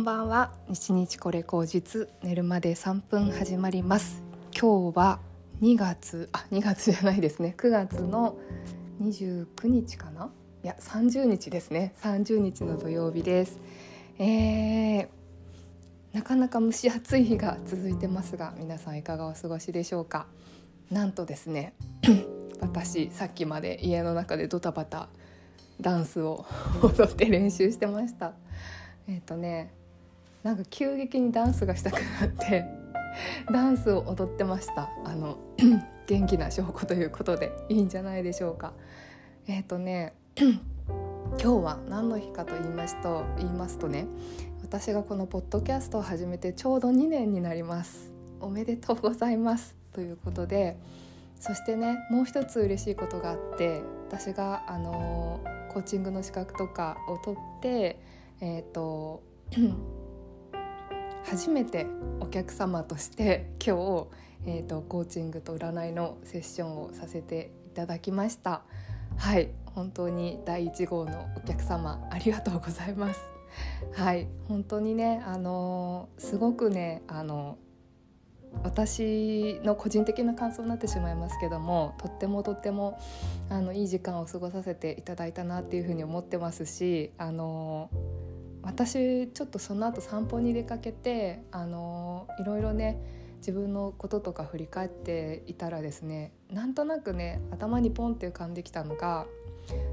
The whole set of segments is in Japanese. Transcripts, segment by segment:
んばんは。日日これ口実。寝るまで3分始まります。今日は2月。あ2月じゃないですね。9月の29日かな。いや30日ですね。30日の土曜日です。えー、なかなか蒸し暑い日が続いてますが皆さんいかがお過ごしでしょうか。なんとですね 私さっきまで家の中でドタバタダンスを踊って練習してました。えっ、ー、とねなんか急激にダンスがしたくなって ダンスを踊ってました。あの 元気な証拠ということでいいんじゃないでしょうか。えっ、ー、とね 今日は何の日かと言いますと言いますとね私がこのポッドキャストを始めてちょうど2年になります。おめでとうございます。ということでそしてねもう一つ嬉しいことがあって私があのコーチングの資格とかを取ってえっ、ー、と初めてお客様として今日、えーと、コーチングと占いのセッションをさせていただきました。はい本当に第1号のお客様ありがとうございます。はい本当にねあのすごくねあの私の個人的な感想になってしまいますけどもとってもとってもあのいい時間を過ごさせていただいたなっていうふうに思ってますしあの私ちょっとその後散歩に出かけてあのいろいろね自分のこととか振り返っていたらですねなんとなくね頭にポンって浮かんできたのが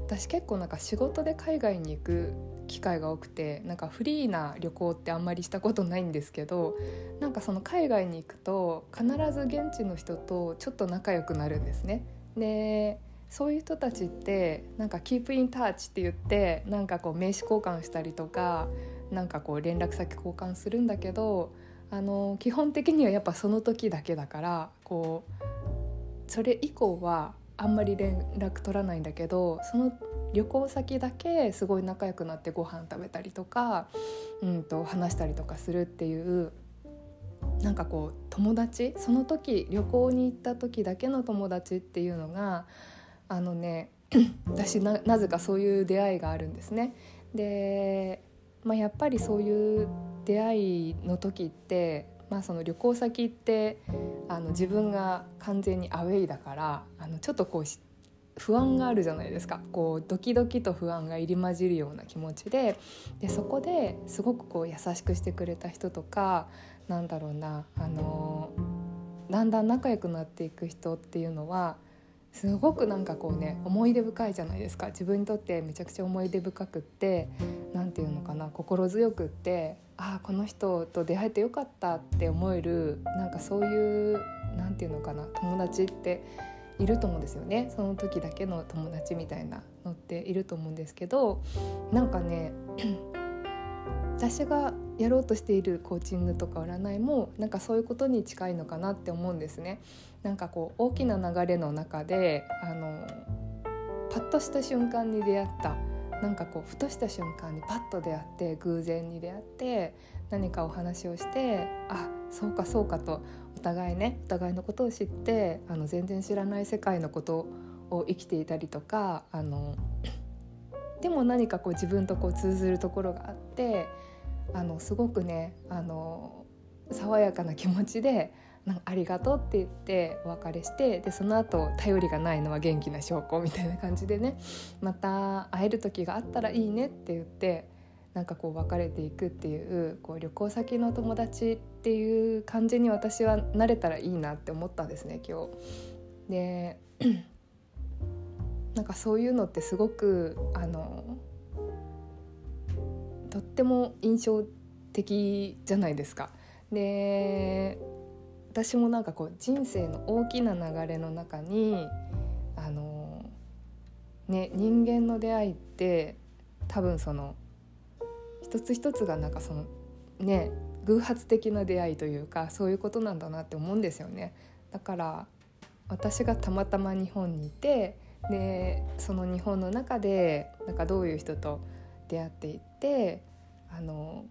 私結構なんか仕事で海外に行く機会が多くてなんかフリーな旅行ってあんまりしたことないんですけどなんかその海外に行くと必ず現地の人とちょっと仲良くなるんですね。でそういう人たちってなんか「キープインタッチ」って言ってなんかこう名刺交換したりとかなんかこう連絡先交換するんだけどあの基本的にはやっぱその時だけだからこうそれ以降はあんまり連絡取らないんだけどその旅行先だけすごい仲良くなってご飯食べたりとか、うんと話したりとかするっていうなんかこう友達その時旅行に行った時だけの友達っていうのがあのね 私なぜかそういう出会いがあるんですね。で、まあ、やっぱりそういう出会いの時って、まあ、その旅行先ってあの自分が完全にアウェイだからあのちょっとこう不安があるじゃないですかこうドキドキと不安が入り混じるような気持ちででそこですごくこう優しくしてくれた人とかなんだろうなあのだんだん仲良くなっていく人っていうのはすごくなんかこうね思い出深いじゃないですか。自分にとってめちゃくちゃ思い出深くって何て言うのかな心強くってああこの人と出会えてよかったって思えるなんかそういう何て言うのかな友達っていると思うんですよね。その時だけの友達みたいなのっていると思うんですけどなんかね私がやろうとしているコーチングとか占いもなんかそういうことに近いのかなって思うんですね。なんかこう大きな流れの中であのパッとした瞬間に出会ったなんかこうふとした瞬間にパッと出会って偶然に出会って何かお話をしてあそうかそうかとお互いねお互いのことを知ってあの全然知らない世界のことを生きていたりとかあのでも何かこう自分とこう通ずるところがあってあのすごくねあの爽やかな気持ちでなんか「ありがとう」って言ってお別れしてでその後頼りがないのは元気な証拠みたいな感じでねまた会える時があったらいいねって言ってなんかこう別れていくっていうこう旅行先の友達っていう感じに私はなれたらいいなって思ったんですね今日。でなんかそういうのってすごくあのとっても印象的じゃないですか。で私もなんかこう人生の大きな流れの中にあの、ね、人間の出会いって多分その一つ一つがなんかそのね偶発的な出会いというかそういうことなんだなって思うんですよね。だから私がたまたま日本にいてでその日本の中でなんかどういう人と出会っていってあの、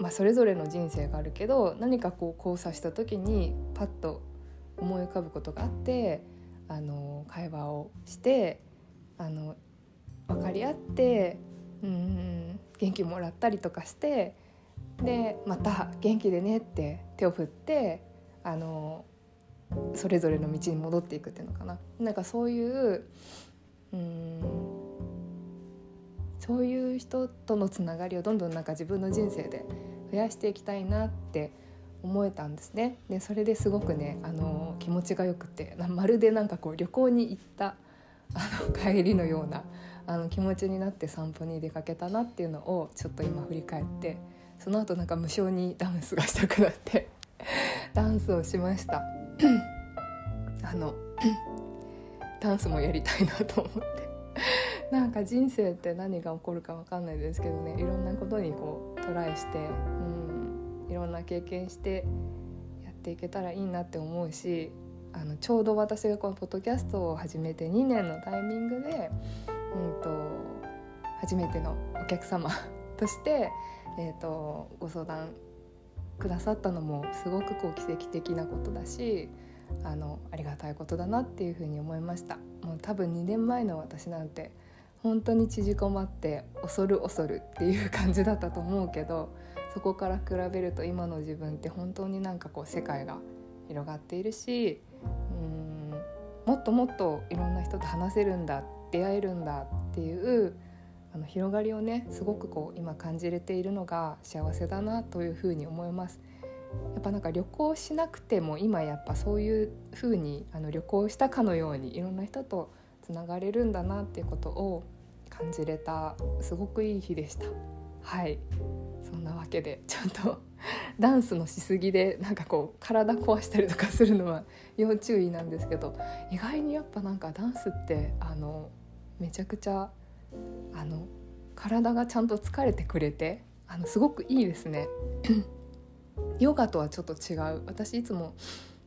まあ、それぞれの人生があるけど何かこう交差した時にパッと思い浮かぶことがあってあの会話をしてあの分かり合ってうん元気もらったりとかしてでまた元気でねって手を振ってあのそれぞれの道に戻っていくっていうのかな。なんかそういううんそういう人とのつながりをどんどんなんか自分の人生で増やしていきたいなって思えたんですね。でそれですごくねあの気持ちがよくてまるでなんかこう旅行に行ったあの帰りのようなあの気持ちになって散歩に出かけたなっていうのをちょっと今振り返ってその後なんか無性にダンスがしたくなってダンスをしました。あのダンスもやりたいなと思って。なんか人生って何が起こるか分かんないですけどね。いろんなことにこうトライして、うん、いろんな経験してやっていけたらいいなって思うしあのちょうど私がこのポッドキャストを始めて2年のタイミングで、うんと、初めてのお客様として、えーと、ご相談くださったのもすごくこう奇跡的なことだしあのありがたいことだなっていうふうに思いました。もう多分2年前の私なんて本当に縮こまって恐る恐るっていう感じだったと思うけどそこから比べると今の自分って本当になんかこう世界が広がっているしうんもっともっといろんな人と話せるんだ出会えるんだっていうあの広がりをねすごくこう今感じれているのが幸せだなというふうに思います。やっぱなんか旅行しなくても今やっぱそういうふうにあの旅行したかのようにいろんな人とつながれるんだなっていうことを感じれたすごくいい日でした。はいそんなわけでちょっとダンスのしすぎでなんかこう体壊したりとかするのは要注意なんですけど意外にやっぱなんかダンスってあのめちゃくちゃあの体がちゃんと疲れてくれてあのすごくいいですね。ヨガとはちょっと違う。私いつも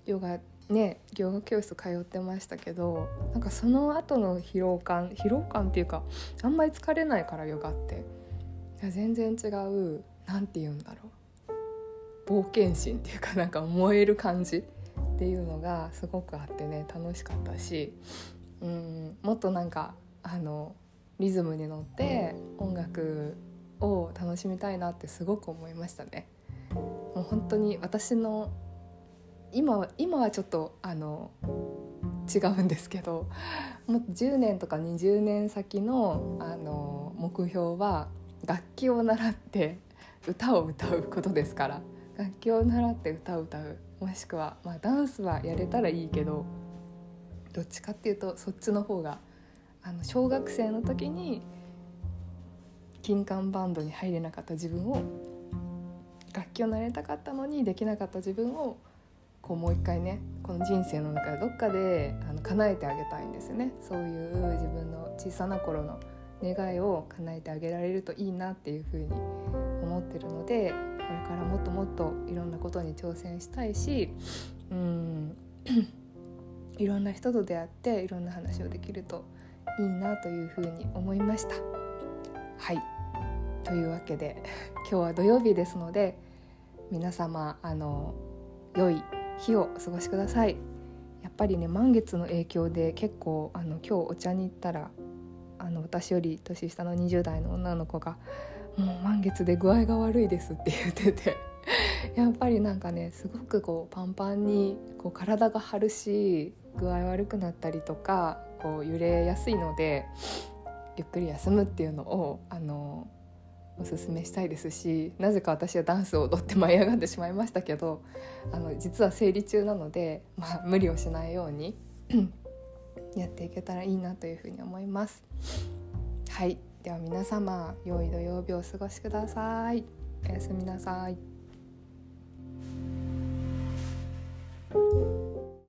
ヨガねヨガ教室通ってましたけどなんかその後の疲労感疲労感っていうかあんまり疲れないからヨガって。いや全然違う何て言うんだろう。冒険心っていうかなんか燃える感じっていうのがすごくあってね楽しかったし。うんもっとなんかあのリズムに乗って音楽を楽しみたいなってすごく思いましたね。もう本当に私の今は今はちょっとあの違うんですけどもっと10年とか20年先のあの目標は楽器を習って歌を歌うことですから楽器を習って歌を歌うもしくは、まあ、ダンスはやれたらいいけどどっちかっていうとそっちの方があの小学生の時に金管バンドに入れなかった自分を楽器を習いたかったのにできなかった自分をこうもう一回ねこの人生の中でどっかであの叶えてあげたいんですね。そういう自分の小さな頃の願いを叶えてあげられるといいなっていうふうに思ってるのでこれからもっともっといろんなことに挑戦したいしうん いろんな人と出会っていろんな話をできるといいなというふうに思いました。はいというわけで 今日は土曜日ですので皆様あの良い日をお過ごしください。やっぱりね満月の影響で結構あの今日お茶に行ったらあの私より年下の20代の女の子がもう満月で具合が悪いですって言ってて やっぱりなんかねすごくこうパンパンにこう体が張るし具合悪くなったりとかこう揺れやすいのでゆっくり休むっていうのをあのおすすめしたいですしなぜか私はダンスを踊って舞い上がってしまいましたけどあの実は生理中なので、まあ、無理をしないように やっていけたらいいなというふうに思います。はい。では皆様良い土曜日をお過ごしください。おやすみなさい。